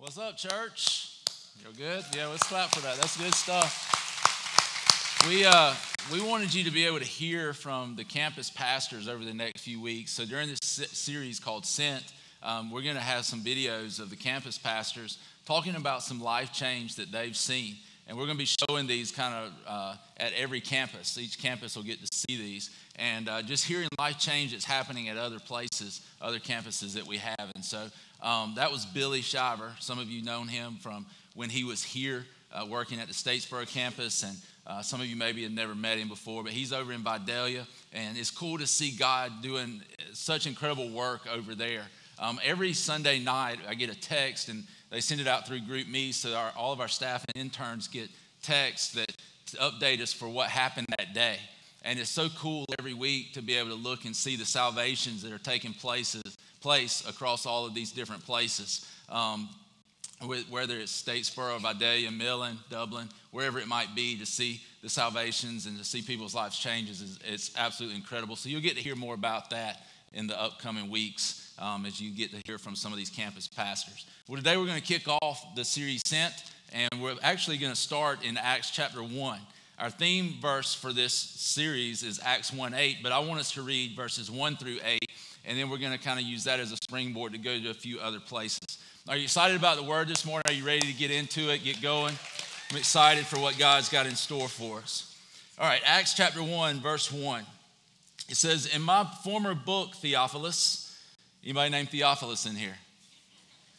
What's up, church? You're good? Yeah, let's clap for that. That's good stuff. We, uh, we wanted you to be able to hear from the campus pastors over the next few weeks. So during this series called Sent, um, we're going to have some videos of the campus pastors talking about some life change that they've seen. And we're going to be showing these kind of uh, at every campus. Each campus will get to see these. And uh, just hearing life change that's happening at other places, other campuses that we have. And so um, that was Billy Shiver. Some of you known him from when he was here uh, working at the Statesboro campus. And uh, some of you maybe have never met him before, but he's over in Vidalia. And it's cool to see God doing such incredible work over there. Um, every Sunday night, I get a text and they send it out through GroupMe, so our, all of our staff and interns get texts that update us for what happened that day. And it's so cool every week to be able to look and see the salvations that are taking places, place across all of these different places. Um, whether it's Statesboro, Vidalia, Millen, Dublin, wherever it might be, to see the salvations and to see people's lives changes is it's absolutely incredible. So you'll get to hear more about that in the upcoming weeks um, as you get to hear from some of these campus pastors. Well, today we're going to kick off the series Sent, and we're actually going to start in Acts chapter 1. Our theme verse for this series is Acts 1 8, but I want us to read verses 1 through 8, and then we're going to kind of use that as a springboard to go to a few other places. Are you excited about the word this morning? Are you ready to get into it, get going? I'm excited for what God's got in store for us. All right, Acts chapter 1, verse 1. It says, In my former book, Theophilus, Anybody named Theophilus in here?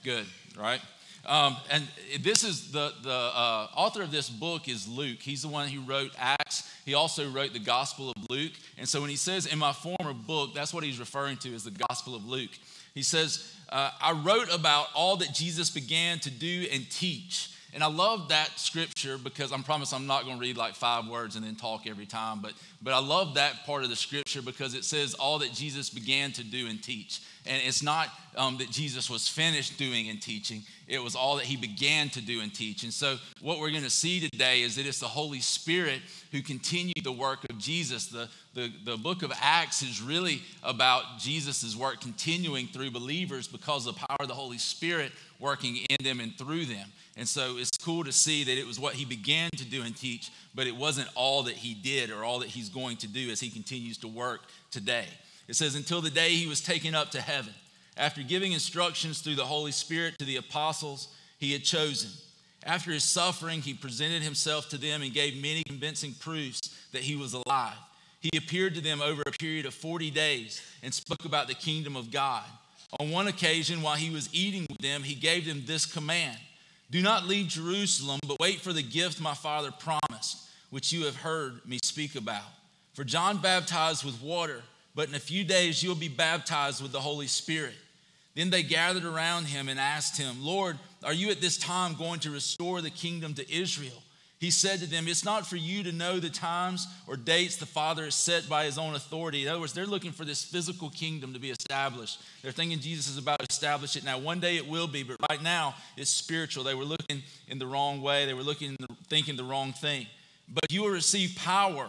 Good, right? Um, and this is the, the uh, author of this book is Luke. He's the one who wrote Acts. He also wrote the Gospel of Luke. And so when he says in my former book, that's what he's referring to as the Gospel of Luke. He says, uh, I wrote about all that Jesus began to do and teach and I love that scripture because I promise I'm not going to read like five words and then talk every time. But, but I love that part of the scripture because it says all that Jesus began to do and teach. And it's not um, that Jesus was finished doing and teaching, it was all that he began to do and teach. And so, what we're going to see today is that it's the Holy Spirit who continued the work of Jesus. The, the, the book of Acts is really about Jesus' work continuing through believers because of the power of the Holy Spirit working in them and through them. And so it's cool to see that it was what he began to do and teach, but it wasn't all that he did or all that he's going to do as he continues to work today. It says, until the day he was taken up to heaven, after giving instructions through the Holy Spirit to the apostles he had chosen. After his suffering, he presented himself to them and gave many convincing proofs that he was alive. He appeared to them over a period of 40 days and spoke about the kingdom of God. On one occasion, while he was eating with them, he gave them this command Do not leave Jerusalem, but wait for the gift my father promised, which you have heard me speak about. For John baptized with water, but in a few days you'll be baptized with the Holy Spirit. Then they gathered around him and asked him, Lord, are you at this time going to restore the kingdom to Israel? He said to them, It's not for you to know the times or dates the Father has set by his own authority. In other words, they're looking for this physical kingdom to be established. They're thinking Jesus is about to establish it now. One day it will be, but right now it's spiritual. They were looking in the wrong way, they were looking, thinking the wrong thing. But you will receive power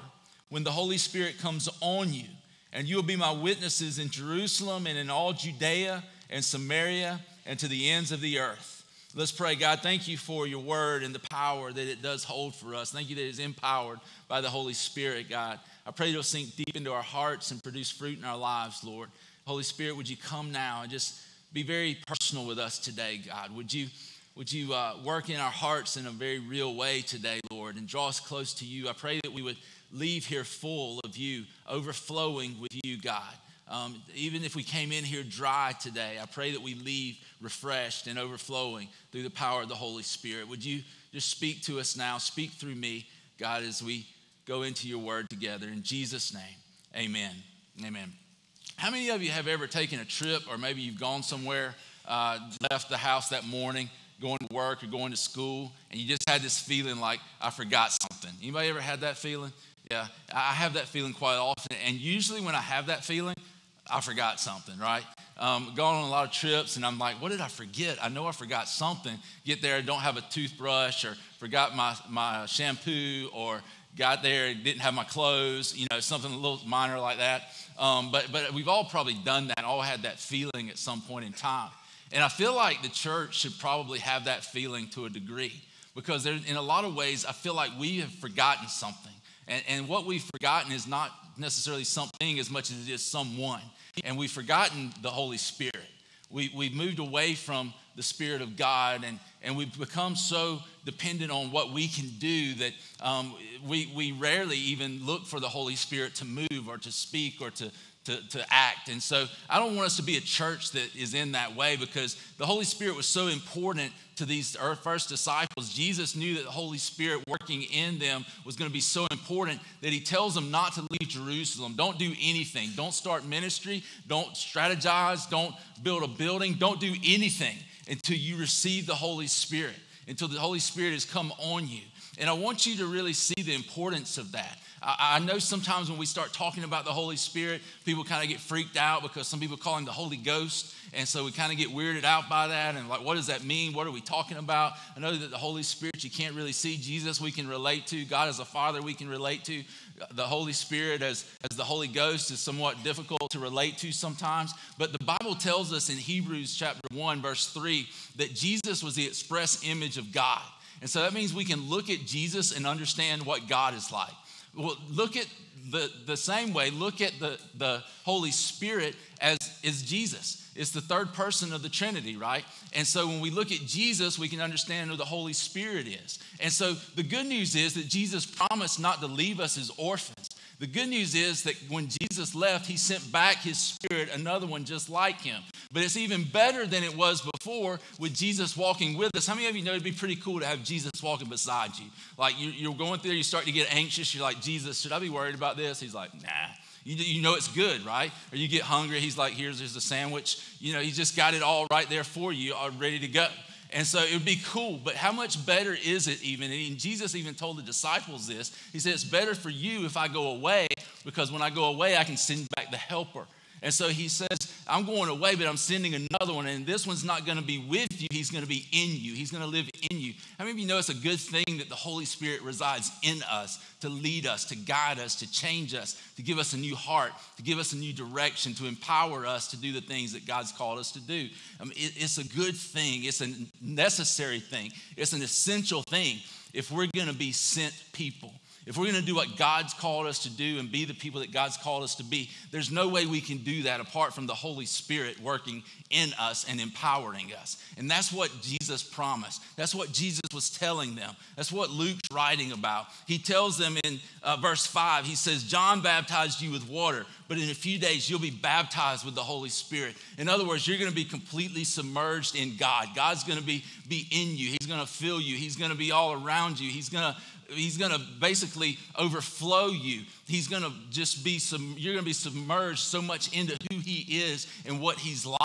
when the Holy Spirit comes on you, and you will be my witnesses in Jerusalem and in all Judea and Samaria and to the ends of the earth. Let's pray. God, thank you for your word and the power that it does hold for us. Thank you that it's empowered by the Holy Spirit, God. I pray it'll sink deep into our hearts and produce fruit in our lives, Lord. Holy Spirit, would you come now and just be very personal with us today, God? Would you, would you uh, work in our hearts in a very real way today, Lord, and draw us close to you? I pray that we would leave here full of you, overflowing with you, God. Um, even if we came in here dry today, I pray that we leave refreshed and overflowing through the power of the Holy Spirit. Would you just speak to us now? Speak through me, God, as we go into your word together. In Jesus' name, amen. Amen. How many of you have ever taken a trip or maybe you've gone somewhere, uh, left the house that morning, going to work or going to school, and you just had this feeling like, I forgot something? Anybody ever had that feeling? Yeah, I have that feeling quite often. And usually when I have that feeling, I forgot something, right? Um, gone on a lot of trips, and I'm like, what did I forget? I know I forgot something. Get there, don't have a toothbrush, or forgot my, my shampoo, or got there, and didn't have my clothes, you know, something a little minor like that. Um, but, but we've all probably done that, all had that feeling at some point in time. And I feel like the church should probably have that feeling to a degree because there, in a lot of ways, I feel like we have forgotten something. And, and what we've forgotten is not necessarily something as much as it is someone. And we've forgotten the Holy Spirit. We, we've moved away from the Spirit of God and, and we've become so dependent on what we can do that um, we, we rarely even look for the Holy Spirit to move or to speak or to, to, to act. And so I don't want us to be a church that is in that way because the Holy Spirit was so important to these first disciples. Jesus knew that the Holy Spirit working in them was going to be so important that he tells them not to leave Jerusalem. Don't do anything. Don't start ministry. Don't strategize. Don't build a building. Don't do anything until you receive the Holy Spirit, until the Holy Spirit has come on you. And I want you to really see the importance of that. I, know sometimes when we start talking about the Holy Spirit, people kind of get freaked out because some people call him the Holy Ghost. And so we kind of get weirded out by that. And like, what does that mean? What are we talking about? I know that the Holy Spirit, you can't really see. Jesus, we can relate to. God as a Father, we can relate to. The Holy Spirit as, as the Holy Ghost is somewhat difficult to relate to sometimes. But the Bible tells us in Hebrews chapter 1, verse 3, that Jesus was the express image of God. And so that means we can look at Jesus and understand what God is like. Well, look at the, the same way, look at the, the Holy Spirit as is Jesus. It's the third person of the Trinity, right? And so when we look at Jesus, we can understand who the Holy Spirit is. And so the good news is that Jesus promised not to leave us as orphans. The good news is that when Jesus left, he sent back his spirit, another one just like him. But it's even better than it was before with Jesus walking with us. How many of you know it'd be pretty cool to have Jesus walking beside you? Like you're going through you start to get anxious. You're like, Jesus, should I be worried about this? He's like, nah. You, you know it's good, right? Or you get hungry. He's like, here's, here's a sandwich. You know, he just got it all right there for you, all ready to go. And so it would be cool, but how much better is it even? And Jesus even told the disciples this. He said, It's better for you if I go away, because when I go away, I can send back the helper. And so he says, I'm going away, but I'm sending another one. And this one's not going to be with you, he's going to be in you. He's going to live in you. How many of you know it's a good thing that the Holy Spirit resides in us to lead us, to guide us, to change us, to give us a new heart, to give us a new direction, to empower us to do the things that God's called us to do? I mean, it, it's a good thing, it's a necessary thing, it's an essential thing if we're going to be sent people. If we're going to do what God's called us to do and be the people that God's called us to be, there's no way we can do that apart from the Holy Spirit working in us and empowering us. And that's what Jesus promised. That's what Jesus was telling them. That's what Luke's writing about. He tells them in uh, verse 5, he says, John baptized you with water, but in a few days you'll be baptized with the Holy Spirit. In other words, you're going to be completely submerged in God. God's going to be, be in you, He's going to fill you, He's going to be all around you, He's going to he's going to basically overflow you. He's going to just be some, you're going to be submerged so much into who he is and what he's like.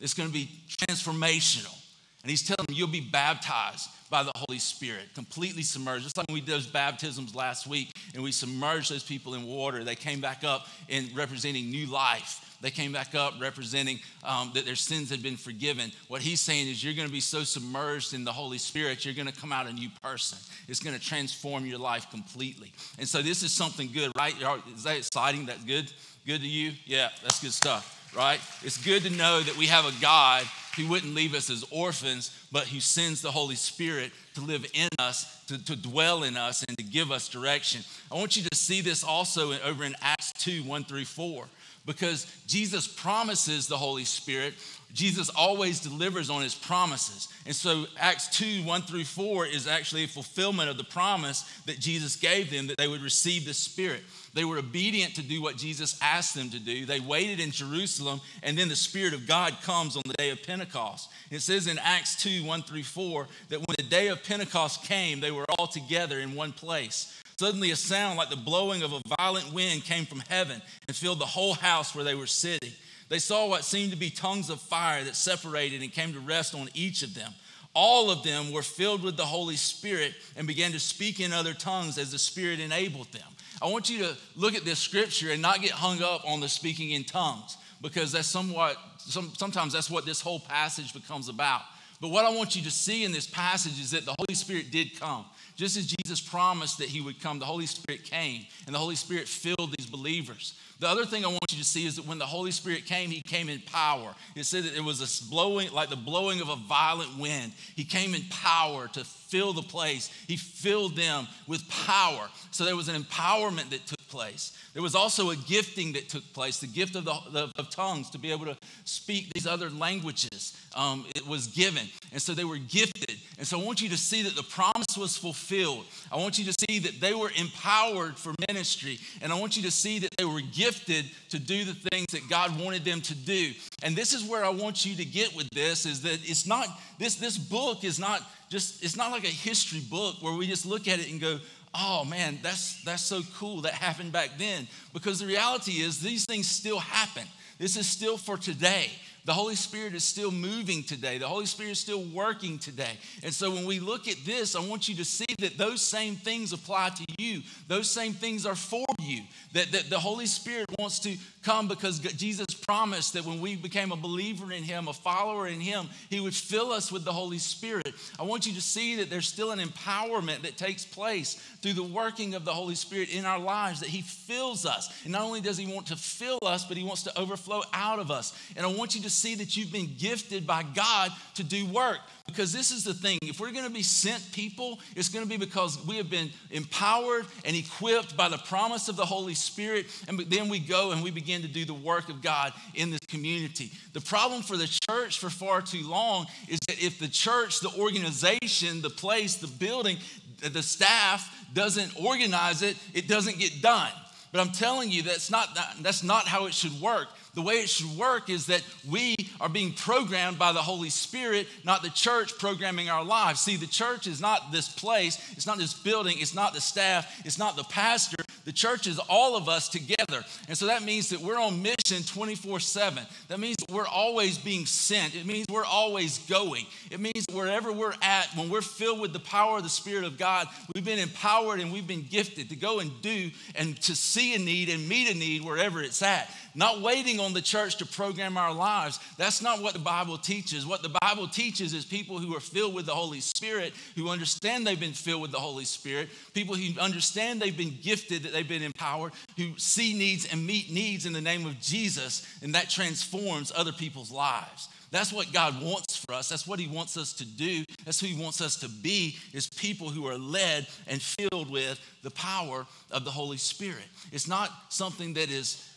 It's going to be transformational. And he's telling them you'll be baptized by the Holy Spirit, completely submerged. Just like we did those baptisms last week and we submerged those people in water, they came back up in representing new life. They came back up representing um, that their sins had been forgiven. What he's saying is, you're going to be so submerged in the Holy Spirit, you're going to come out a new person. It's going to transform your life completely. And so, this is something good, right? Is that exciting? That's good? Good to you? Yeah, that's good stuff, right? It's good to know that we have a God who wouldn't leave us as orphans, but who sends the Holy Spirit to live in us, to, to dwell in us, and to give us direction. I want you to see this also over in Acts 2 1 through 4 because Jesus promises the Holy Spirit. Jesus always delivers on his promises. And so Acts 2 1 through 4 is actually a fulfillment of the promise that Jesus gave them that they would receive the Spirit. They were obedient to do what Jesus asked them to do. They waited in Jerusalem, and then the Spirit of God comes on the day of Pentecost. It says in Acts 2 1 through 4 that when the day of Pentecost came, they were all together in one place. Suddenly, a sound like the blowing of a violent wind came from heaven and filled the whole house where they were sitting. They saw what seemed to be tongues of fire that separated and came to rest on each of them. All of them were filled with the Holy Spirit and began to speak in other tongues as the Spirit enabled them. I want you to look at this scripture and not get hung up on the speaking in tongues because that's somewhat, some, sometimes that's what this whole passage becomes about. But what I want you to see in this passage is that the Holy Spirit did come. Just as Jesus promised that he would come, the Holy Spirit came, and the Holy Spirit filled these believers. The other thing I want you to see is that when the Holy Spirit came, he came in power. It said that it was a blowing, like the blowing of a violent wind. He came in power to fill the place. He filled them with power. So there was an empowerment that took place. There was also a gifting that took place, the gift of, the, of, tongues to be able to speak these other languages. Um, it was given. And so they were gifted. And so I want you to see that the promise was fulfilled. I want you to see that they were empowered for ministry. And I want you to see that they were gifted to do the things that God wanted them to do. And this is where I want you to get with this is that it's not, this, this book is not just, it's not like a history book where we just look at it and go, oh man, that's, that's so cool that happened back then. Because the reality is, these things still happen. This is still for today. The Holy Spirit is still moving today. The Holy Spirit is still working today. And so when we look at this, I want you to see that those same things apply to you. Those same things are for you. That, that the Holy Spirit wants to come because Jesus promised that when we became a believer in Him, a follower in Him, He would fill us with the Holy Spirit. I want you to see that there's still an empowerment that takes place through the working of the Holy Spirit in our lives, that He fills us. And not only does He want to fill us, but He wants to overflow out of us. And I want you to see that you've been gifted by God to do work. Because this is the thing if we're going to be sent people, it's going to be because we have been empowered and equipped by the promise of the Holy Spirit. And then we go and we begin to do the work of God in this community. The problem for the church for far too long is that if the church, the organization, the place, the building, the staff doesn't organize it, it doesn't get done. But I'm telling you, that's not, that's not how it should work the way it should work is that we are being programmed by the Holy Spirit, not the church programming our lives. See, the church is not this place, it's not this building, it's not the staff, it's not the pastor. The church is all of us together. And so that means that we're on mission 24 7. That means that we're always being sent. It means we're always going. It means wherever we're at, when we're filled with the power of the Spirit of God, we've been empowered and we've been gifted to go and do and to see a need and meet a need wherever it's at not waiting on the church to program our lives. That's not what the Bible teaches. What the Bible teaches is people who are filled with the Holy Spirit, who understand they've been filled with the Holy Spirit, people who understand they've been gifted, that they've been empowered, who see needs and meet needs in the name of Jesus, and that transforms other people's lives. That's what God wants for us. That's what He wants us to do. That's who He wants us to be, is people who are led and filled with the power of the Holy Spirit. It's not something that is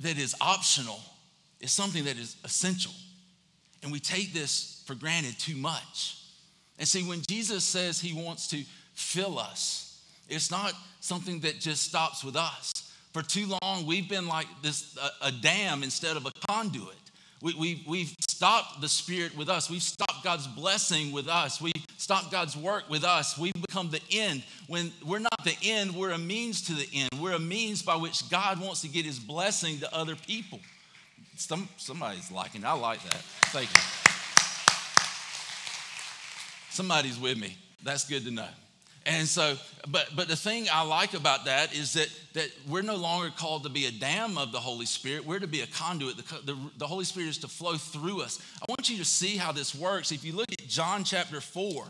that is optional is something that is essential. And we take this for granted too much. And see, when Jesus says he wants to fill us, it's not something that just stops with us. For too long, we've been like this a, a dam instead of a conduit. We, we, we've stopped the Spirit with us. We've stopped God's blessing with us. We've stopped God's work with us. We've become the end. When we're not the end, we're a means to the end. We're a means by which God wants to get his blessing to other people. Some, somebody's liking. I like that. Thank you. Somebody's with me. That's good to know. And so, but but the thing I like about that is that that we're no longer called to be a dam of the Holy Spirit. We're to be a conduit. The, the, the Holy Spirit is to flow through us. I want you to see how this works. If you look at John chapter 4,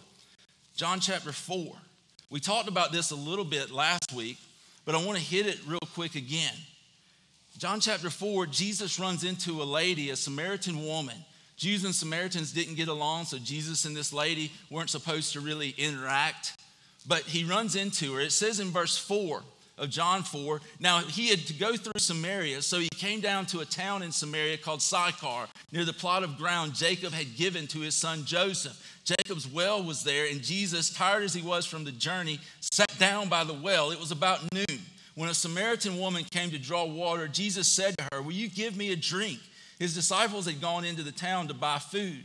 John chapter 4, we talked about this a little bit last week, but I want to hit it real quick again. John chapter 4, Jesus runs into a lady, a Samaritan woman. Jews and Samaritans didn't get along, so Jesus and this lady weren't supposed to really interact but he runs into her. It says in verse 4 of John 4 now he had to go through Samaria, so he came down to a town in Samaria called Sychar, near the plot of ground Jacob had given to his son Joseph. Jacob's well was there, and Jesus, tired as he was from the journey, sat down by the well. It was about noon. When a Samaritan woman came to draw water, Jesus said to her, Will you give me a drink? His disciples had gone into the town to buy food.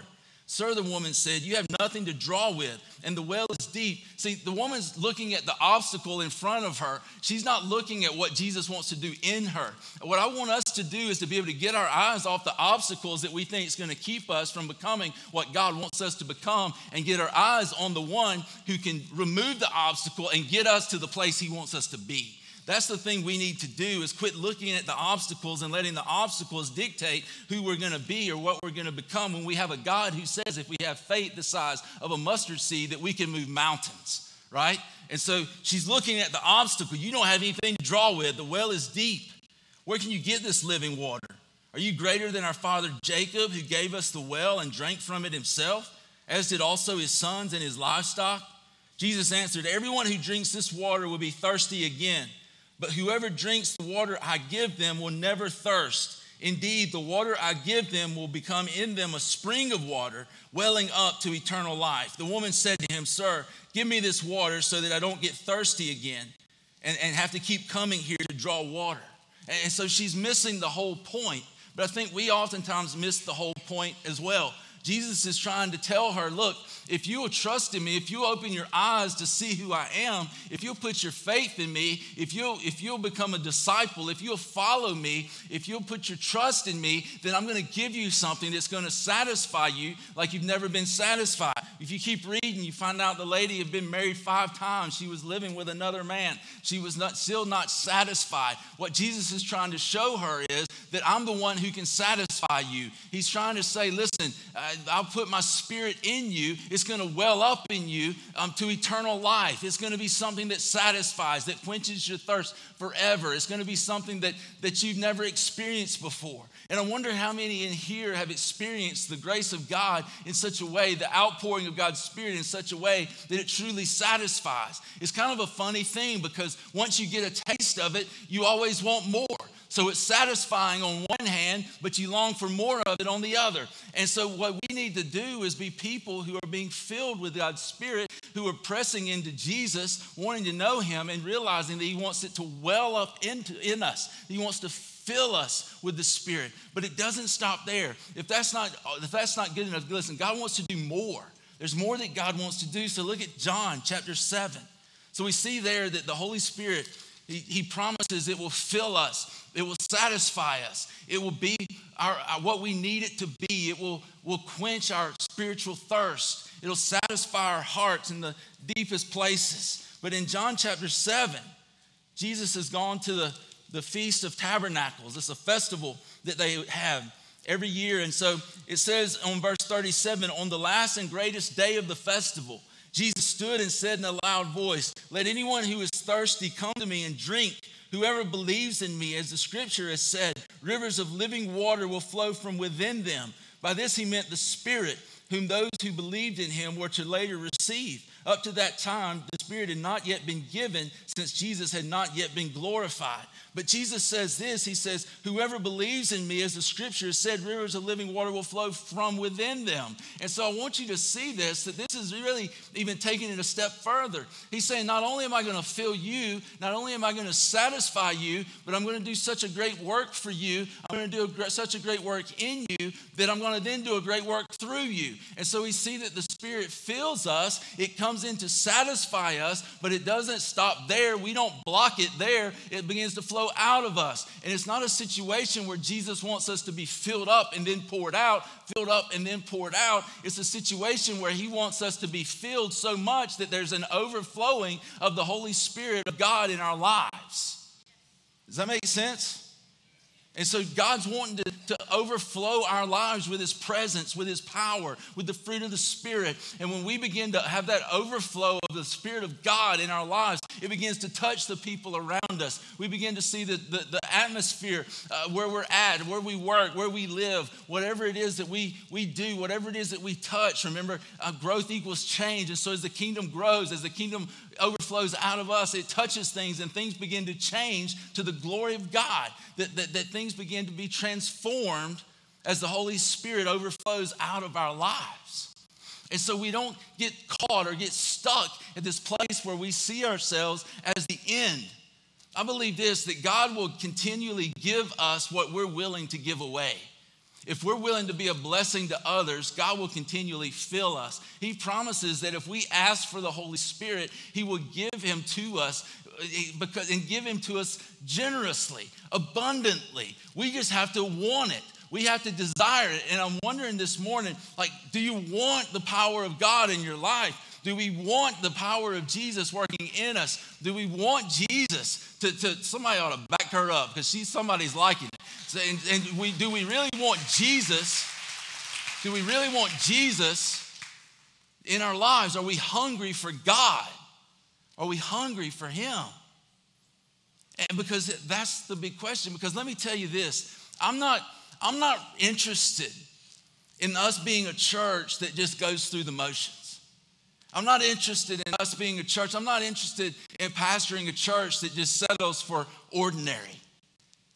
Sir, the woman said, You have nothing to draw with, and the well is deep. See, the woman's looking at the obstacle in front of her. She's not looking at what Jesus wants to do in her. What I want us to do is to be able to get our eyes off the obstacles that we think is going to keep us from becoming what God wants us to become and get our eyes on the one who can remove the obstacle and get us to the place He wants us to be. That's the thing we need to do is quit looking at the obstacles and letting the obstacles dictate who we're going to be or what we're going to become when we have a God who says if we have faith the size of a mustard seed that we can move mountains, right? And so she's looking at the obstacle. You don't have anything to draw with. The well is deep. Where can you get this living water? Are you greater than our father Jacob who gave us the well and drank from it himself, as did also his sons and his livestock? Jesus answered, Everyone who drinks this water will be thirsty again. But whoever drinks the water I give them will never thirst. Indeed, the water I give them will become in them a spring of water, welling up to eternal life. The woman said to him, Sir, give me this water so that I don't get thirsty again and, and have to keep coming here to draw water. And so she's missing the whole point. But I think we oftentimes miss the whole point as well. Jesus is trying to tell her, look, if you will trust in me, if you open your eyes to see who I am, if you'll put your faith in me, if you'll, if you'll become a disciple, if you'll follow me, if you'll put your trust in me, then I'm going to give you something that's going to satisfy you like you've never been satisfied. If you keep reading, you find out the lady had been married five times. She was living with another man. She was not, still not satisfied. What Jesus is trying to show her is that I'm the one who can satisfy you. He's trying to say, listen, I'll put my spirit in you. It's it's going to well up in you um, to eternal life. It's going to be something that satisfies, that quenches your thirst forever. It's going to be something that, that you've never experienced before. And I wonder how many in here have experienced the grace of God in such a way, the outpouring of God's Spirit in such a way that it truly satisfies. It's kind of a funny thing because once you get a taste of it, you always want more. So it's satisfying on one hand, but you long for more of it on the other. And so, what we need to do is be people who are being filled with God's Spirit, who are pressing into Jesus, wanting to know Him, and realizing that He wants it to well up into in us. He wants to fill us with the Spirit. But it doesn't stop there. If that's not if that's not good enough, listen. God wants to do more. There's more that God wants to do. So look at John chapter seven. So we see there that the Holy Spirit he, he promises it will fill us it will satisfy us. It will be our, what we need it to be. It will, will quench our spiritual thirst. It'll satisfy our hearts in the deepest places. But in John chapter 7, Jesus has gone to the, the Feast of Tabernacles. It's a festival that they have every year. And so it says on verse 37 on the last and greatest day of the festival, Jesus stood and said in a loud voice, Let anyone who is thirsty come to me and drink. Whoever believes in me, as the scripture has said, rivers of living water will flow from within them. By this he meant the Spirit, whom those who believed in him were to later receive. Up to that time, the Spirit had not yet been given since Jesus had not yet been glorified. But Jesus says this He says, Whoever believes in me, as the scripture said, rivers of living water will flow from within them. And so I want you to see this, that this is really even taking it a step further. He's saying, Not only am I going to fill you, not only am I going to satisfy you, but I'm going to do such a great work for you. I'm going to do a, such a great work in you that I'm going to then do a great work through you. And so we see that the Spirit fills us, it comes in to satisfy us, but it doesn't stop there. We don't block it there, it begins to flow out of us. And it's not a situation where Jesus wants us to be filled up and then poured out, filled up and then poured out. It's a situation where he wants us to be filled so much that there's an overflowing of the Holy Spirit of God in our lives. Does that make sense? And so God's wanting to, to overflow our lives with His presence, with His power, with the fruit of the Spirit. And when we begin to have that overflow of the Spirit of God in our lives, it begins to touch the people around us. We begin to see the, the, the atmosphere uh, where we're at, where we work, where we live, whatever it is that we, we do, whatever it is that we touch. Remember, uh, growth equals change. And so as the kingdom grows, as the kingdom overflows out of us, it touches things and things begin to change to the glory of God. That, that, that things begin to be transformed as the Holy Spirit overflows out of our lives. And so we don't get caught or get stuck at this place where we see ourselves as the end. I believe this that God will continually give us what we're willing to give away. If we're willing to be a blessing to others, God will continually fill us. He promises that if we ask for the Holy Spirit, He will give Him to us eh, because and give Him to us generously, abundantly. We just have to want it. We have to desire it. And I'm wondering this morning, like, do you want the power of God in your life? Do we want the power of Jesus working in us? Do we want Jesus to, to somebody ought to back her up because she's somebody's liking it. So, and, and we, do we really want Jesus? Do we really want Jesus in our lives? Are we hungry for God? Are we hungry for Him? And because that's the big question. Because let me tell you this I'm not, I'm not interested in us being a church that just goes through the motions. I'm not interested in us being a church. I'm not interested in pastoring a church that just settles for ordinary.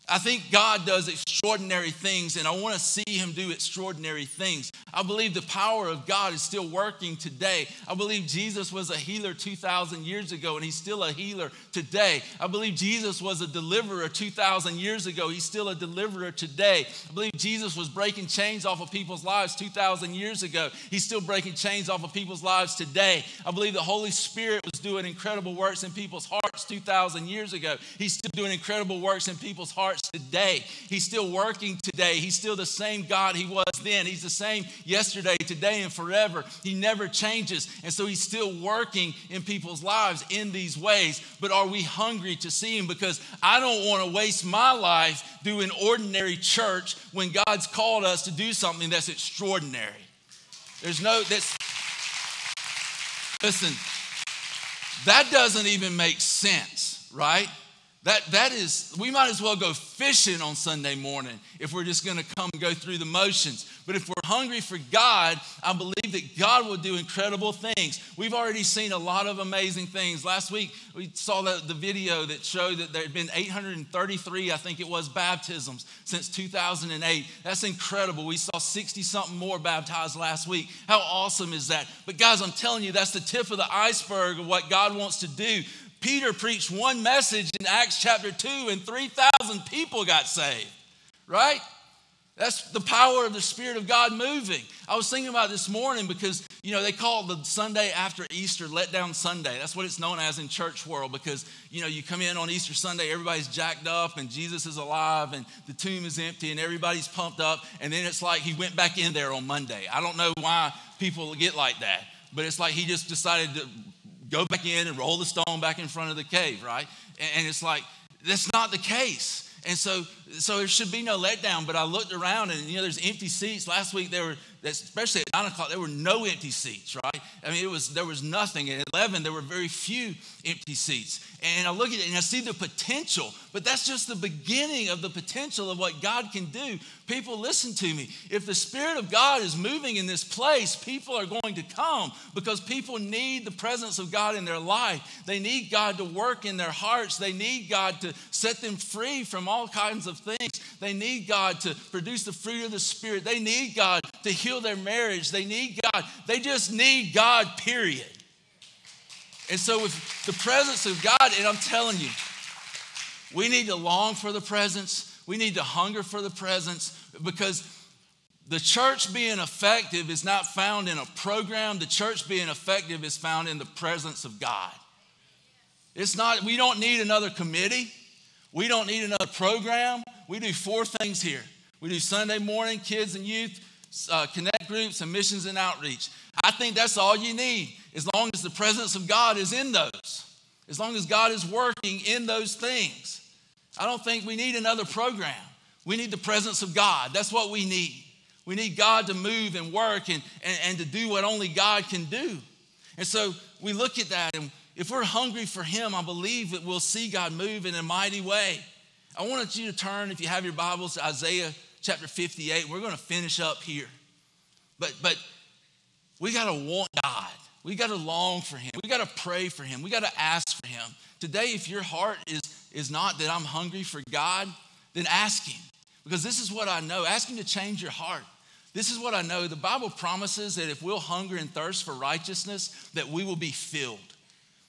I think God does extraordinary things, and I want to see Him do extraordinary things. I believe the power of God is still working today. I believe Jesus was a healer 2,000 years ago, and He's still a healer today. I believe Jesus was a deliverer 2,000 years ago. He's still a deliverer today. I believe Jesus was breaking chains off of people's lives 2,000 years ago. He's still breaking chains off of people's lives today. I believe the Holy Spirit was doing incredible works in people's hearts 2,000 years ago. He's still doing incredible works in people's hearts hearts today. He's still working today. He's still the same God he was then. He's the same yesterday, today, and forever. He never changes. And so he's still working in people's lives in these ways. But are we hungry to see him? Because I don't want to waste my life doing ordinary church when God's called us to do something that's extraordinary. There's no, that's, listen, that doesn't even make sense, right? That, that is, we might as well go fishing on Sunday morning if we're just going to come and go through the motions. But if we're hungry for God, I believe that God will do incredible things. We've already seen a lot of amazing things. Last week, we saw the, the video that showed that there had been 833, I think it was, baptisms since 2008. That's incredible. We saw 60 something more baptized last week. How awesome is that? But guys, I'm telling you, that's the tip of the iceberg of what God wants to do. Peter preached one message in Acts chapter 2 and 3,000 people got saved, right? That's the power of the Spirit of God moving. I was thinking about this morning because, you know, they call the Sunday after Easter Letdown Sunday. That's what it's known as in church world because, you know, you come in on Easter Sunday, everybody's jacked up and Jesus is alive and the tomb is empty and everybody's pumped up. And then it's like he went back in there on Monday. I don't know why people get like that, but it's like he just decided to go back in and roll the stone back in front of the cave, right? And it's like, that's not the case. And so, so there should be no letdown. But I looked around and, you know, there's empty seats. Last week, there were, especially at 9 o'clock, there were no empty seats, right? I mean, it was, there was nothing. At 11, there were very few empty seats. And I look at it and I see the potential, but that's just the beginning of the potential of what God can do. People, listen to me. If the Spirit of God is moving in this place, people are going to come because people need the presence of God in their life. They need God to work in their hearts. They need God to set them free from all kinds of things. They need God to produce the fruit of the Spirit. They need God to heal their marriage. They need God. They just need God, period. And so, with the presence of God, and I'm telling you, we need to long for the presence. We need to hunger for the presence because the church being effective is not found in a program. The church being effective is found in the presence of God. It's not, we don't need another committee. We don't need another program. We do four things here. We do Sunday morning, kids and youth, uh, connect groups, and missions and outreach. I think that's all you need as long as the presence of God is in those, as long as God is working in those things. I don't think we need another program. We need the presence of God. That's what we need. We need God to move and work and, and, and to do what only God can do. And so we look at that, and if we're hungry for Him, I believe that we'll see God move in a mighty way. I want you to turn, if you have your Bibles, to Isaiah chapter 58. We're going to finish up here. But, but we got to want God. We got to long for Him. We got to pray for Him. We got to ask for Him. Today, if your heart is, is not that I'm hungry for God, then ask Him. Because this is what I know. Ask Him to change your heart. This is what I know. The Bible promises that if we'll hunger and thirst for righteousness, that we will be filled.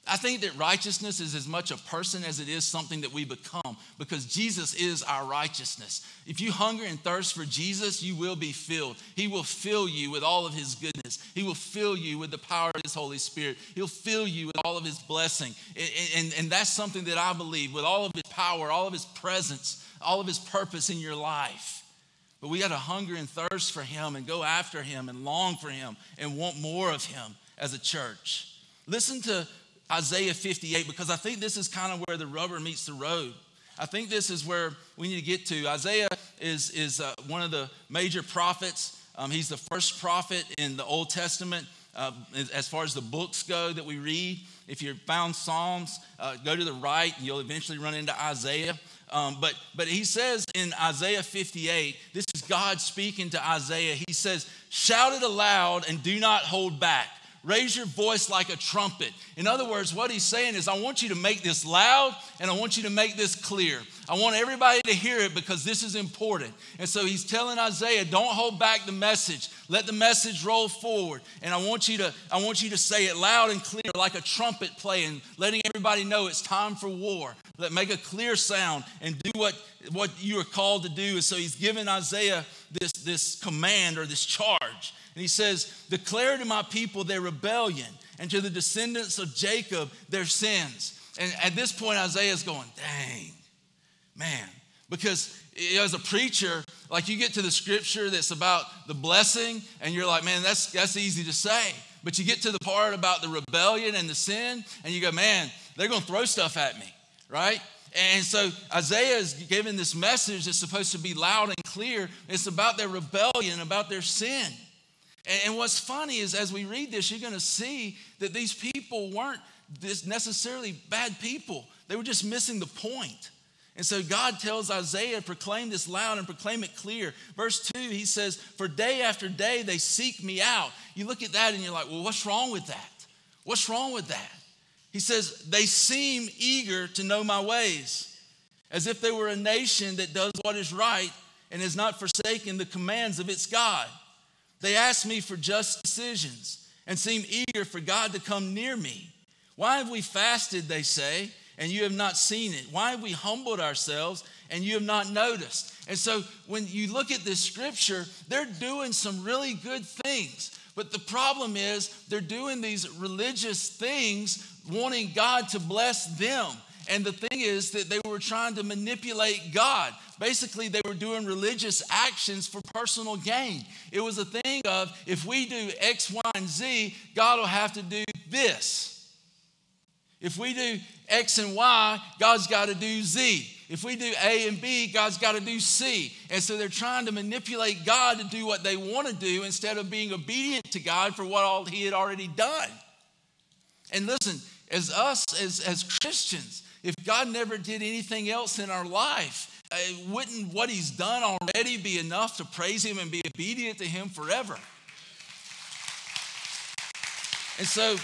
I think that righteousness is as much a person as it is something that we become because Jesus is our righteousness. If you hunger and thirst for Jesus, you will be filled. He will fill you with all of His goodness. He will fill you with the power of His Holy Spirit. He'll fill you with all of His blessing. And, and, and that's something that I believe with all of His power, all of His presence, all of His purpose in your life. But we got to hunger and thirst for Him and go after Him and long for Him and want more of Him as a church. Listen to Isaiah 58 because I think this is kind of where the rubber meets the road. I think this is where we need to get to. Isaiah is, is uh, one of the major prophets. Um, he's the first prophet in the Old Testament uh, as far as the books go that we read. If you found Psalms, uh, go to the right and you'll eventually run into Isaiah. Um, but, but he says in Isaiah 58, this is God speaking to Isaiah. He says, Shout it aloud and do not hold back. Raise your voice like a trumpet. In other words, what he's saying is, I want you to make this loud and I want you to make this clear. I want everybody to hear it because this is important. And so he's telling Isaiah, don't hold back the message. Let the message roll forward. And I want you to, I want you to say it loud and clear like a trumpet playing, letting everybody know it's time for war. Let make a clear sound and do what, what you are called to do. And so he's giving Isaiah this, this command or this charge. And he says, Declare to my people their rebellion and to the descendants of Jacob their sins. And at this point, Isaiah's going, Dang, man. Because as a preacher, like you get to the scripture that's about the blessing, and you're like, Man, that's, that's easy to say. But you get to the part about the rebellion and the sin, and you go, Man, they're going to throw stuff at me, right? And so Isaiah is giving this message that's supposed to be loud and clear. It's about their rebellion, about their sin. And, what's funny is as we read this, you're going to see that these people weren't necessarily bad people, they were just missing the point. And so God tells Isaiah, proclaim this loud and proclaim it clear. Verse 2, he says, For day after day they seek me out. You look at that and you're like, Well, what's wrong with that? What's wrong with that? He says, They seem eager to know my ways, as if they were a nation that does what is right and has not forsaken the commands of its God. They ask me for just decisions and seem eager for God to come near me. Why have we fasted, they say, and you have not seen it? Why have we humbled ourselves and you have not noticed? And so when you look at this scripture, they're doing some really good things. But the problem is they're doing these religious things, wanting God to bless them. And the thing is that they were trying to manipulate God. Basically, they were doing religious actions for personal gain. It was a thing of if we do X, Y, and Z, God will have to do this. If we do X and Y, God's got to do Z. If we do A and B, God's got to do C. And so they're trying to manipulate God to do what they want to do instead of being obedient to God for what all He had already done. And listen, as us, as, as Christians, if God never did anything else in our life, uh, wouldn't what He's done already be enough to praise Him and be obedient to Him forever? And so,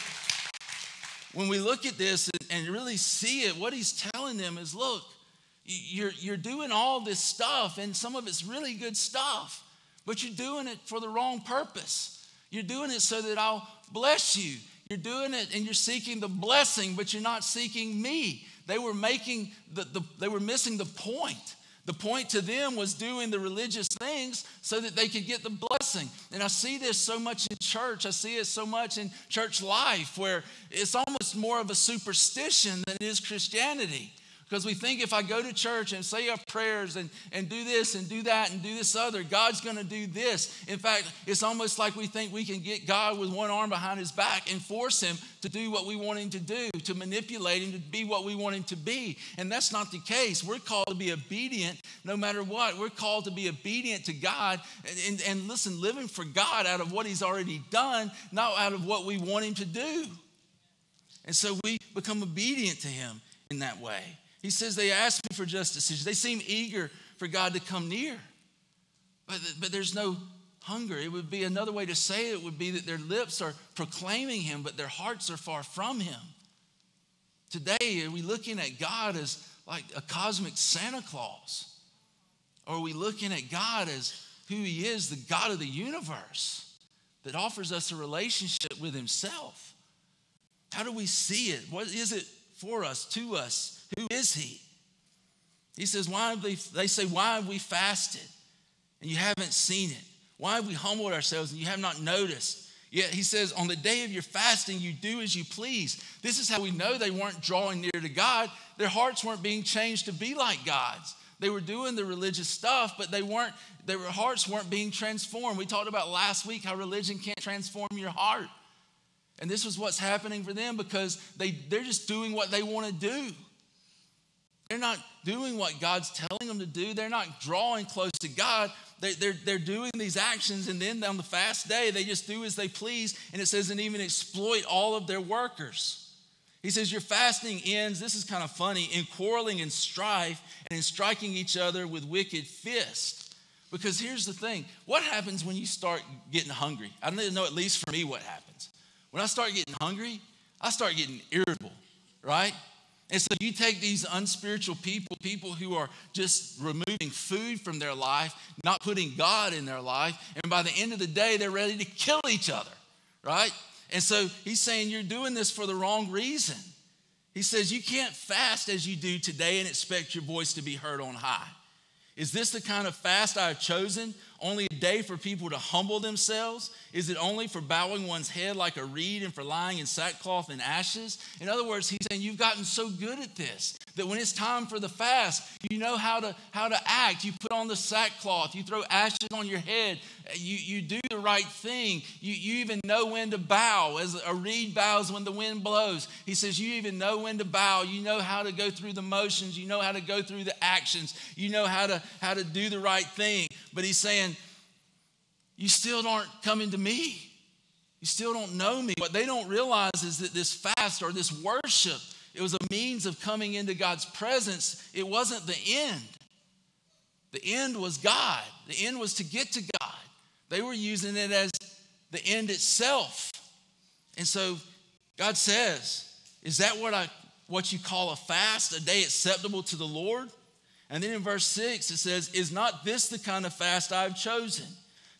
when we look at this and really see it, what He's telling them is look, you're, you're doing all this stuff, and some of it's really good stuff, but you're doing it for the wrong purpose. You're doing it so that I'll bless you. You're doing it and you're seeking the blessing, but you're not seeking me. They were making the, the, they were missing the point. The point to them was doing the religious things so that they could get the blessing. And I see this so much in church. I see it so much in church life where it's almost more of a superstition than it is Christianity. Because we think if I go to church and say our prayers and, and do this and do that and do this other, God's going to do this. In fact, it's almost like we think we can get God with one arm behind his back and force him to do what we want him to do, to manipulate him to be what we want him to be. And that's not the case. We're called to be obedient no matter what. We're called to be obedient to God and, and, and listen, living for God out of what he's already done, not out of what we want him to do. And so we become obedient to him in that way. He says they ask me for justice. They seem eager for God to come near, but, but there's no hunger. It would be another way to say it would be that their lips are proclaiming Him, but their hearts are far from Him. Today, are we looking at God as like a cosmic Santa Claus? Or are we looking at God as who He is, the God of the universe that offers us a relationship with Himself? How do we see it? What is it for us, to us? Who is he? He says, Why have they, they say, Why have we fasted and you haven't seen it? Why have we humbled ourselves and you have not noticed? Yet he says, On the day of your fasting, you do as you please. This is how we know they weren't drawing near to God. Their hearts weren't being changed to be like God's. They were doing the religious stuff, but they weren't, their hearts weren't being transformed. We talked about last week how religion can't transform your heart. And this was what's happening for them because they, they're just doing what they want to do. They're not doing what God's telling them to do. They're not drawing close to God. They, they're, they're doing these actions, and then on the fast day, they just do as they please. And it says, and even exploit all of their workers. He says, Your fasting ends, this is kind of funny, in quarreling and strife and in striking each other with wicked fists. Because here's the thing what happens when you start getting hungry? I need to know, at least for me, what happens. When I start getting hungry, I start getting irritable, right? And so you take these unspiritual people, people who are just removing food from their life, not putting God in their life, and by the end of the day, they're ready to kill each other, right? And so he's saying you're doing this for the wrong reason. He says you can't fast as you do today and expect your voice to be heard on high. Is this the kind of fast I've chosen? Only a day for people to humble themselves? Is it only for bowing one's head like a reed and for lying in sackcloth and ashes? In other words, he's saying you've gotten so good at this that when it's time for the fast, you know how to, how to act. You put on the sackcloth, you throw ashes on your head, you, you do the right thing. You, you even know when to bow, as a reed bows when the wind blows. He says, You even know when to bow. You know how to go through the motions, you know how to go through the actions, you know how to, how to do the right thing. But he's saying, You still aren't coming to me. You still don't know me. What they don't realize is that this fast or this worship, it was a means of coming into God's presence. It wasn't the end. The end was God. The end was to get to God. They were using it as the end itself. And so God says, Is that what I what you call a fast, a day acceptable to the Lord? And then in verse 6, it says, Is not this the kind of fast I've chosen?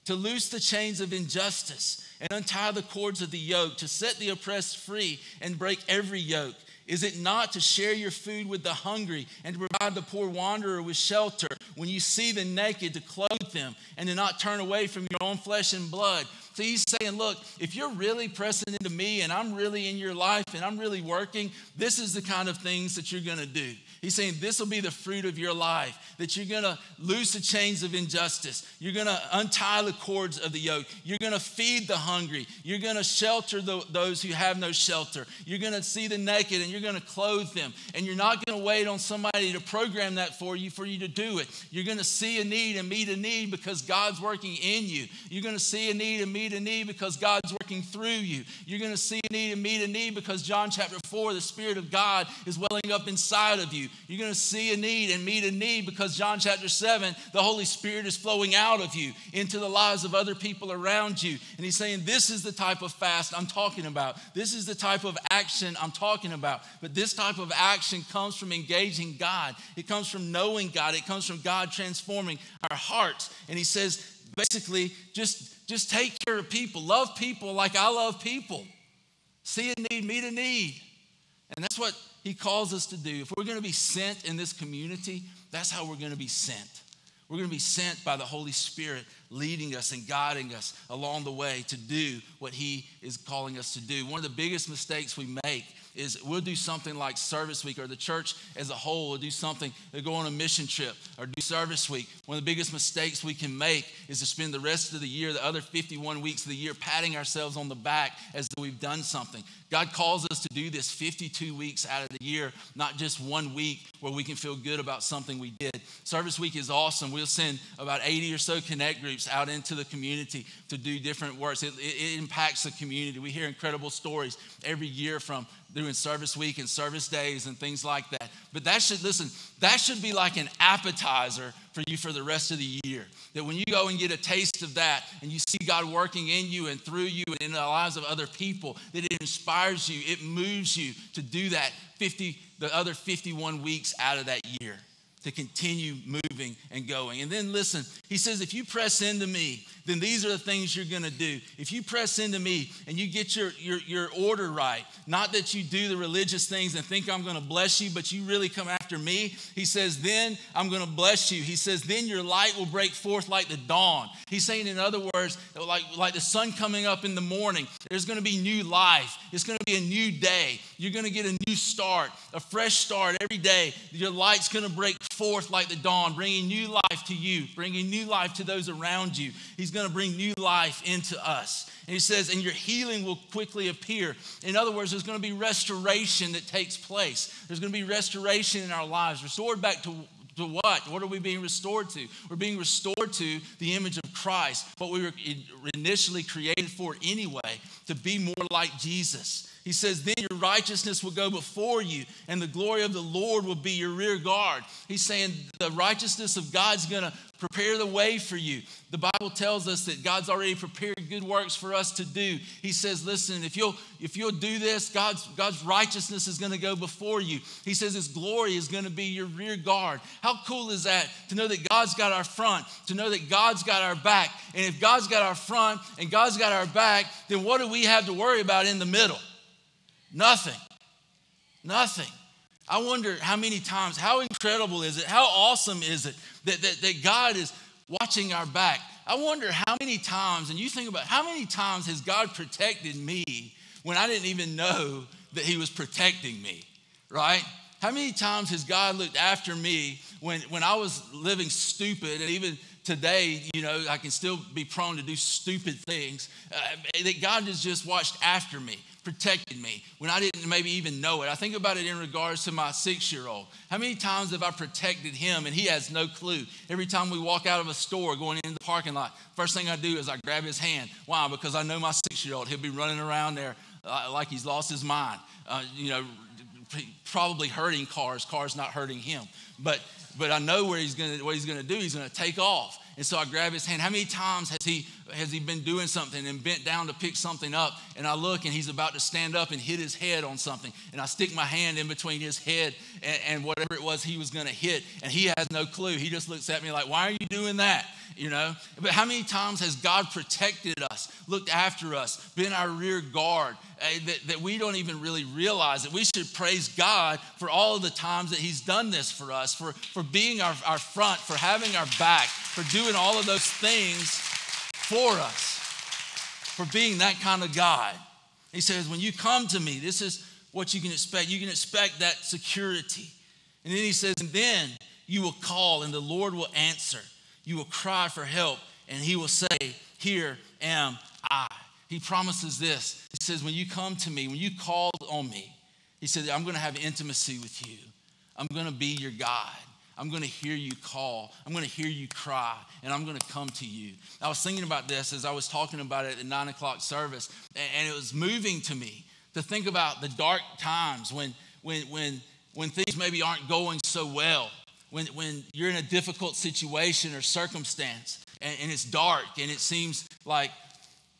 To loose the chains of injustice and untie the cords of the yoke, to set the oppressed free and break every yoke. Is it not to share your food with the hungry and to provide the poor wanderer with shelter? When you see the naked, to clothe them and to not turn away from your own flesh and blood. So he's saying, look, if you're really pressing into me and I'm really in your life and I'm really working, this is the kind of things that you're going to do. He's saying this will be the fruit of your life, that you're going to loose the chains of injustice. You're going to untie the cords of the yoke. You're going to feed the hungry. You're going to shelter the, those who have no shelter. You're going to see the naked and you're going to clothe them. And you're not going to wait on somebody to program that for you for you to do it. You're going to see a need and meet a need because God's working in you. You're going to see a need and meet a need because God's working through you. You're going to see a need and meet a need because John chapter 4, the Spirit of God is welling up inside of you. You're going to see a need and meet a need because John chapter 7, the Holy Spirit is flowing out of you into the lives of other people around you. And He's saying, This is the type of fast I'm talking about. This is the type of action I'm talking about. But this type of action comes from engaging God, it comes from knowing God, it comes from God transforming our hearts. And He says, basically, just, just take care of people, love people like I love people. See a need, meet a need. And that's what he calls us to do. If we're going to be sent in this community, that's how we're going to be sent. We're going to be sent by the Holy Spirit leading us and guiding us along the way to do what He is calling us to do. One of the biggest mistakes we make is we'll do something like service week or the church as a whole will do something they go on a mission trip or do service week. One of the biggest mistakes we can make is to spend the rest of the year the other 51 weeks of the year patting ourselves on the back as though we've done something. God calls us to do this 52 weeks out of the year not just one week where we can feel good about something we did. Service week is awesome. We'll send about 80 or so connect groups out into the community to do different works. It, it, it impacts the community. We hear incredible stories every year from doing service week and service days and things like that. But that should, listen, that should be like an appetizer for you for the rest of the year. That when you go and get a taste of that and you see God working in you and through you and in the lives of other people, that it inspires you, it moves you to do that 50, the other 51 weeks out of that year to continue moving and going. And then listen, he says, if you press into me, then these are the things you're going to do. If you press into me and you get your, your, your order right, not that you do the religious things and think I'm going to bless you, but you really come after me, he says, then I'm going to bless you. He says, then your light will break forth like the dawn. He's saying, in other words, like, like the sun coming up in the morning, there's going to be new life. It's going to be a new day. You're going to get a new start, a fresh start every day. Your light's going to break forth like the dawn, bringing new life to you, bringing new life to those around you. He's going to bring new life into us. And he says, and your healing will quickly appear. In other words, there's going to be restoration that takes place. There's going to be restoration in our lives, restored back to, to what? What are we being restored to? We're being restored to the image of Christ, what we were initially created for anyway, to be more like Jesus. He says, Then your righteousness will go before you, and the glory of the Lord will be your rear guard. He's saying the righteousness of God's going to prepare the way for you. The Bible tells us that God's already prepared good works for us to do. He says, listen, if you'll if you'll do this, God's God's righteousness is going to go before you. He says his glory is going to be your rear guard. How cool is that to know that God's got our front, to know that God's got our back. And if God's got our front and God's got our back, then what do we have to worry about in the middle? Nothing. Nothing. I wonder how many times, how incredible is it? How awesome is it that, that, that God is watching our back? I wonder how many times, and you think about how many times has God protected me when I didn't even know that He was protecting me, right? How many times has God looked after me when, when I was living stupid and even today, you know, I can still be prone to do stupid things, uh, that God has just watched after me protected me when I didn't maybe even know it. I think about it in regards to my six year old. How many times have I protected him and he has no clue? Every time we walk out of a store going into the parking lot, first thing I do is I grab his hand. Why? Because I know my six year old, he'll be running around there uh, like he's lost his mind, uh, you know, probably hurting cars, cars not hurting him. But, but I know where he's gonna, what he's gonna do. He's gonna take off. And so I grab his hand. How many times has he has he been doing something and bent down to pick something up? And I look and he's about to stand up and hit his head on something. And I stick my hand in between his head and, and whatever it was he was going to hit. And he has no clue. He just looks at me like, "Why are you doing that?" You know. But how many times has God protected us, looked after us, been our rear guard uh, that, that we don't even really realize that we should praise God for all of the times that He's done this for us, for for being our, our front, for having our back for doing all of those things for us, for being that kind of God. He says, when you come to me, this is what you can expect. You can expect that security. And then he says, and then you will call and the Lord will answer. You will cry for help and he will say, Here am I. He promises this. He says, When you come to me, when you call on me, he said, I'm going to have intimacy with you. I'm going to be your God. I'm going to hear you call. I'm going to hear you cry, and I'm going to come to you. I was thinking about this as I was talking about it at nine o'clock service, and it was moving to me to think about the dark times when, when, when, when things maybe aren't going so well, when, when you're in a difficult situation or circumstance, and, and it's dark, and it seems like,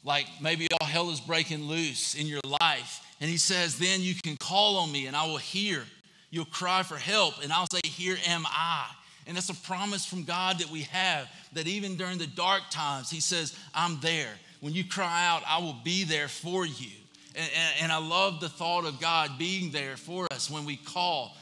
like maybe all hell is breaking loose in your life. And he says, Then you can call on me, and I will hear. You'll cry for help, and I'll say, Here am I. And that's a promise from God that we have that even during the dark times, He says, I'm there. When you cry out, I will be there for you. And, and, and I love the thought of God being there for us when we call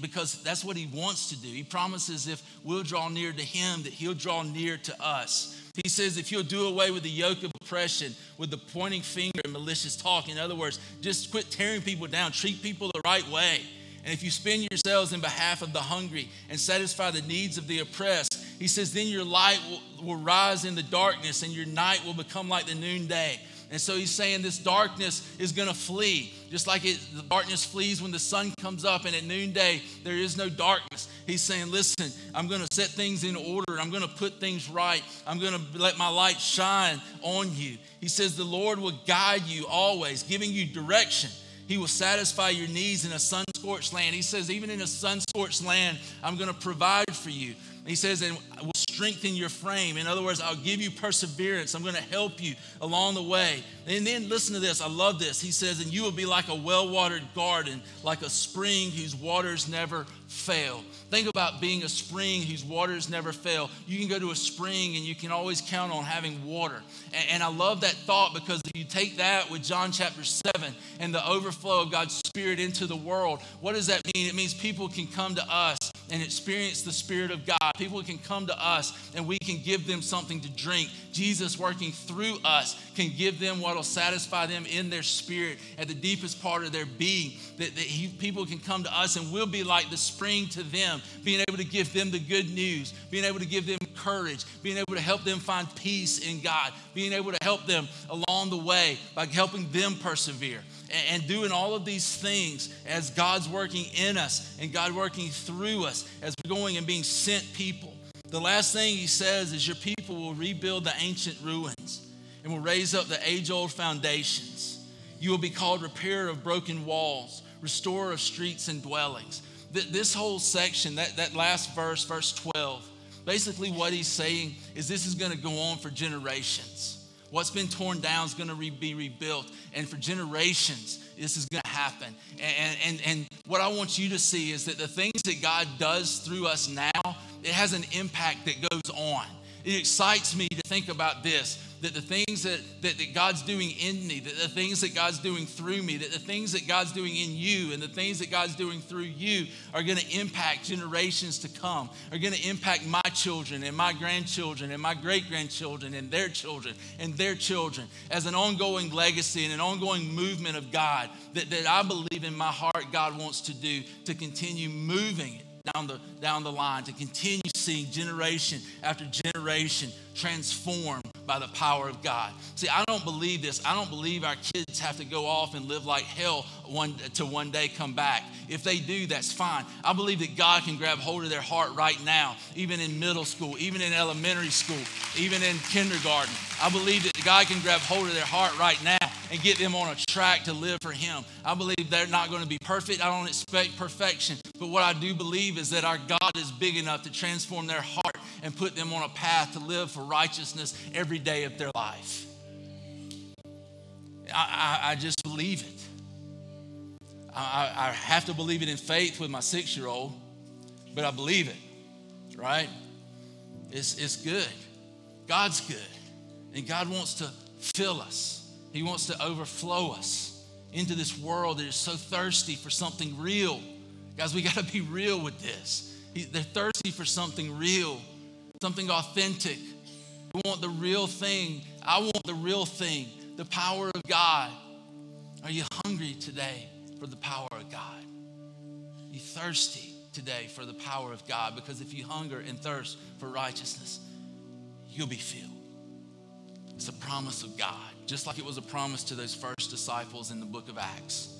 because that's what He wants to do. He promises if we'll draw near to Him, that He'll draw near to us. He says, if you'll do away with the yoke of oppression, with the pointing finger and malicious talk, in other words, just quit tearing people down, treat people the right way. And if you spend yourselves in behalf of the hungry and satisfy the needs of the oppressed, he says, then your light will, will rise in the darkness and your night will become like the noonday. And so he's saying this darkness is going to flee, just like it, the darkness flees when the sun comes up, and at noonday there is no darkness. He's saying, Listen, I'm going to set things in order. I'm going to put things right. I'm going to let my light shine on you. He says, The Lord will guide you always, giving you direction. He will satisfy your needs in a sun scorched land. He says, even in a sun scorched land, I'm going to provide for you. He says, and will strengthen your frame. In other words, I'll give you perseverance. I'm going to help you along the way. And then listen to this. I love this. He says, And you will be like a well watered garden, like a spring whose waters never fail. Think about being a spring whose waters never fail. You can go to a spring and you can always count on having water. And, and, I love that thought because if you take that with John chapter 7 and the overflow of God's Spirit into the world, what does that mean? It means people can come to us and experience the Spirit of God. People can come to us and we can give them something to drink. Jesus working through us can give them what will satisfy them in their spirit at the deepest part of their being. That, that he, people can come to us and we'll be like the spring to them, being able to give them the good news, being able to give them courage, being able to help them find peace in God, being able to help them along the way by helping them persevere and doing all of these things as God's working in us and God working through us as we're going and being sent people. The last thing he says is, Your people will rebuild the ancient ruins and will raise up the age old foundations. You will be called repairer of broken walls, restorer of streets and dwellings. This whole section, that, that last verse, verse 12, basically what he's saying is this is going to go on for generations. What's been torn down is going to re- be rebuilt. And for generations, this is going to happen. And, and, and what I want you to see is that the things that God does through us now, it has an impact that goes on. It excites me to think about this that the things that, that, that, God's doing in me, that the things that God's doing through me, that the things that God's doing in you, and the things that God's doing through you are going to impact generations to come, are going to impact my children and my grandchildren and my great grandchildren and their children and their children as an ongoing legacy and an ongoing movement of God that, that I believe in my heart God wants to do to continue moving down the, down the line, to continue seeing generation after generation transformed by the power of God. See, I don't believe this. I don't believe our kids have to go off and live like hell one, to one day come back. If they do, that's fine. I believe that God can grab hold of their heart right now, even in middle school, even in elementary school, even in kindergarten. I believe that God can grab hold of their heart right now and get them on a track to live for Him. I believe they're not going to be perfect. I don't expect perfection. But what I do believe is that our God is big enough to transform their heart and put them on a path to live for righteousness every day of their life. I, I, I just believe it. I, I have to believe it in faith with my six year old, but I believe it, right? It's, it's good. God's good. And God wants to fill us, He wants to overflow us into this world that is so thirsty for something real. Guys, we got to be real with this. They're thirsty for something real, something authentic. We want the real thing. I want the real thing, the power of God. Are you hungry today for the power of God? Are you thirsty today for the power of God? Because if you hunger and thirst for righteousness, you'll be filled. It's a promise of God, just like it was a promise to those first disciples in the book of Acts.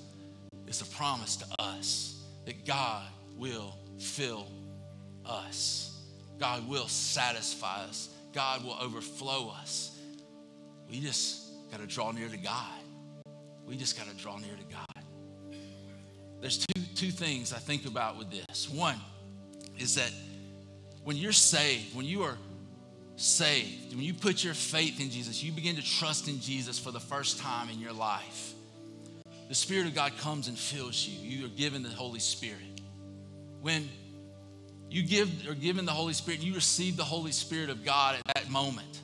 It's a promise to us that God will fill us. God will satisfy us. God will overflow us. We just got to draw near to God. We just got to draw near to God. There's two, two things I think about with this. One is that when you're saved, when you are saved, when you put your faith in Jesus, you begin to trust in Jesus for the first time in your life. The Spirit of God comes and fills you. You are given the Holy Spirit. When you give are given the Holy Spirit, you receive the Holy Spirit of God at that moment.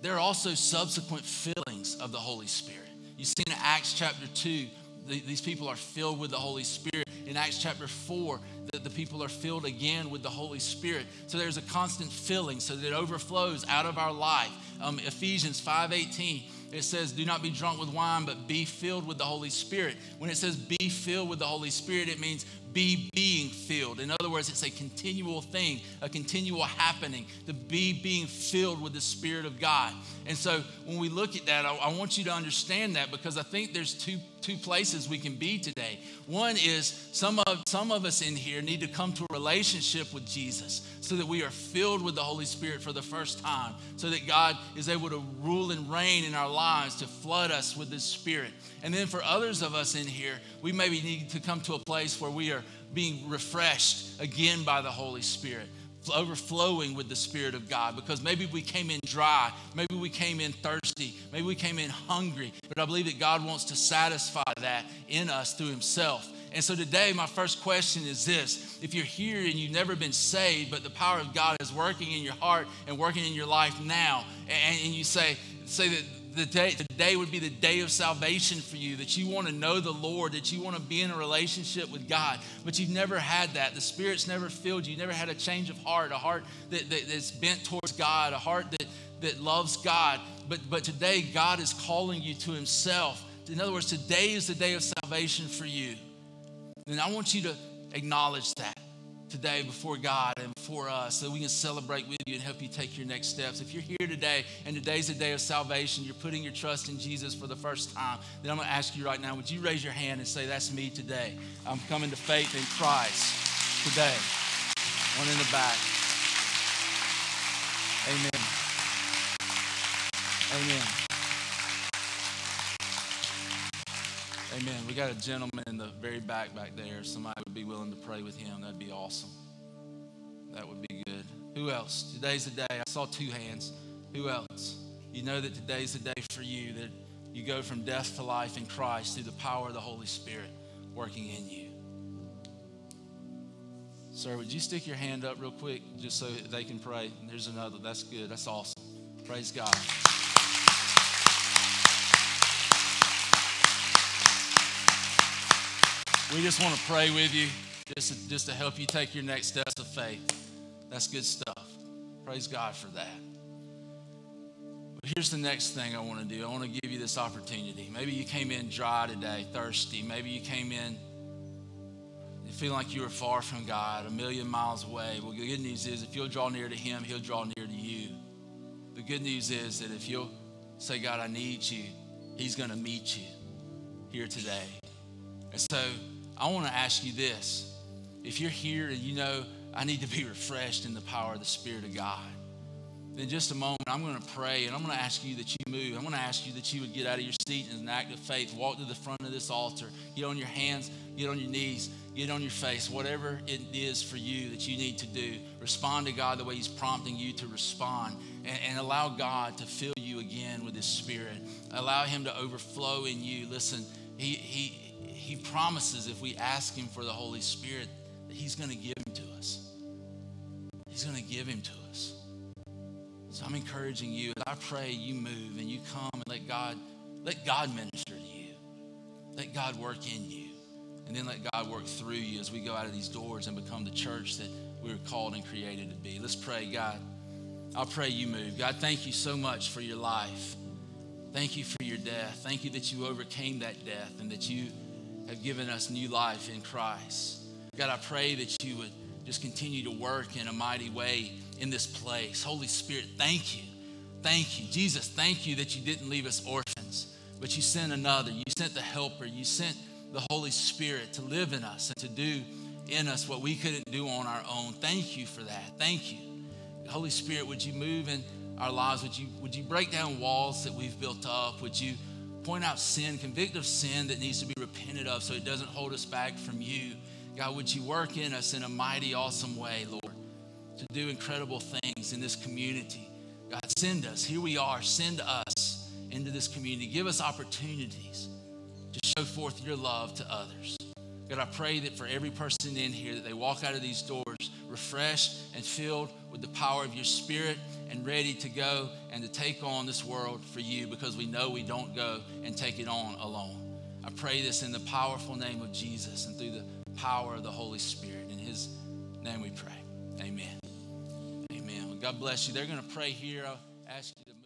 There are also subsequent fillings of the Holy Spirit. You see in Acts chapter 2, the, these people are filled with the Holy Spirit. In Acts chapter 4, the, the people are filled again with the Holy Spirit. So there's a constant filling so that it overflows out of our life. Um, Ephesians 5.18, it says, do not be drunk with wine, but be filled with the Holy Spirit. When it says be filled with the Holy Spirit, it means be being filled. In other words, it's a continual thing, a continual happening, to be being filled with the Spirit of God. And so when we look at that, I, I, want you to understand that because I think there's two, two places we can be today. One is some of, some of us in here need to come to a relationship with Jesus so that we are filled with the Holy Spirit for the first time, so that God is able to rule and reign in our lives to flood us with His Spirit. And then for others of us in here, we maybe need to come to a place where we are being refreshed again by the Holy Spirit overflowing with the Spirit of God because maybe we came in dry, maybe we came in thirsty, maybe we came in hungry, but I believe that God wants to satisfy that in us through Himself. And so today, my first question is this if you're here and you've never been saved, but the power of God is working in your heart and working in your life now, and, you say, say that the day, today would be the day of salvation for you, that you want to know the Lord, that you want to be in a relationship with God, but you've never had that. The Spirit's never filled you. You never had a change of heart, a heart that, that, that's bent towards God, a heart that, that loves God. But, but today, God is calling you to Himself. In other words, today is the day of salvation for you. And I want you to acknowledge that today before God and before us so we can celebrate with you and help you take your next steps. If you're here today and today's a day of salvation, you're putting your trust in Jesus for the first time, then I'm going to ask you right now would you raise your hand and say, That's me today? I'm coming to faith in Christ today. One in the back. Amen. Amen. Amen. We got a gentleman in the very back back there. Somebody would be willing to pray with him. That'd be awesome. That would be good. Who else? Today's the day. I saw two hands. Who else? You know that today's the day for you that you go from death to life in Christ through the power of the Holy Spirit working in you. Sir, would you stick your hand up real quick just so they can pray? There's another. That's good. That's awesome. Praise God. We just want to pray with you just to, just to help you take your next steps of faith. That's good stuff. Praise God for that. But here's the next thing I want to do I want to give you this opportunity. Maybe you came in dry today, thirsty. Maybe you came in and feeling like you were far from God, a million miles away. Well, the good news is if you'll draw near to Him, He'll draw near to you. The good news is that if you'll say, God, I need you, He's going to meet you here today. And so, I want to ask you this. If you're here and you know I need to be refreshed in the power of the Spirit of God, in just a moment, I'm going to pray and I'm going to ask you that you move. I'm going to ask you that you would get out of your seat in an act of faith, walk to the front of this altar, get on your hands, get on your knees, get on your face, whatever it is for you that you need to do. Respond to God the way He's prompting you to respond and, and allow God to fill you again with His Spirit. Allow Him to overflow in you. Listen, He, he, he promises if we ask Him for the Holy Spirit that He's going to give Him to us. He's going to give Him to us. So I'm encouraging you. I pray you move and you come and let God let God minister to you. Let God work in you. And then let God work through you as we go out of these doors and become the church that we were called and created to be. Let's pray, God. I'll pray you move. God, thank you so much for your life. Thank you for your death. Thank you that you overcame that death and that you have given us new life in Christ. God, I pray that you would just continue to work in a mighty way in this place. Holy Spirit, thank you. Thank you. Jesus, thank you that you didn't leave us orphans, but you sent another. You sent the helper. You sent the Holy Spirit to live in us and to do in us what we couldn't do on our own. Thank you for that. Thank you. Holy Spirit, would you move in our lives? Would you, would you break down walls that we've built up? Would you point out sin, convict of sin that needs to be repented of so it doesn't hold us back from you. God, would you work in us in a mighty, awesome way, Lord, to do incredible things in this community? God, send us. Here we are. Send us into this community. Give us opportunities to show forth your love to others. God, I pray that for every person in here that they walk out of these doors refreshed and filled with the power of your spirit and ready to go and to take on this world for you because we know we don't go and take it on alone. I pray this in the powerful name of Jesus and through the power of the Holy Spirit. In his name we pray. Amen. Amen. God bless you. They're going to pray here. I'll ask you to.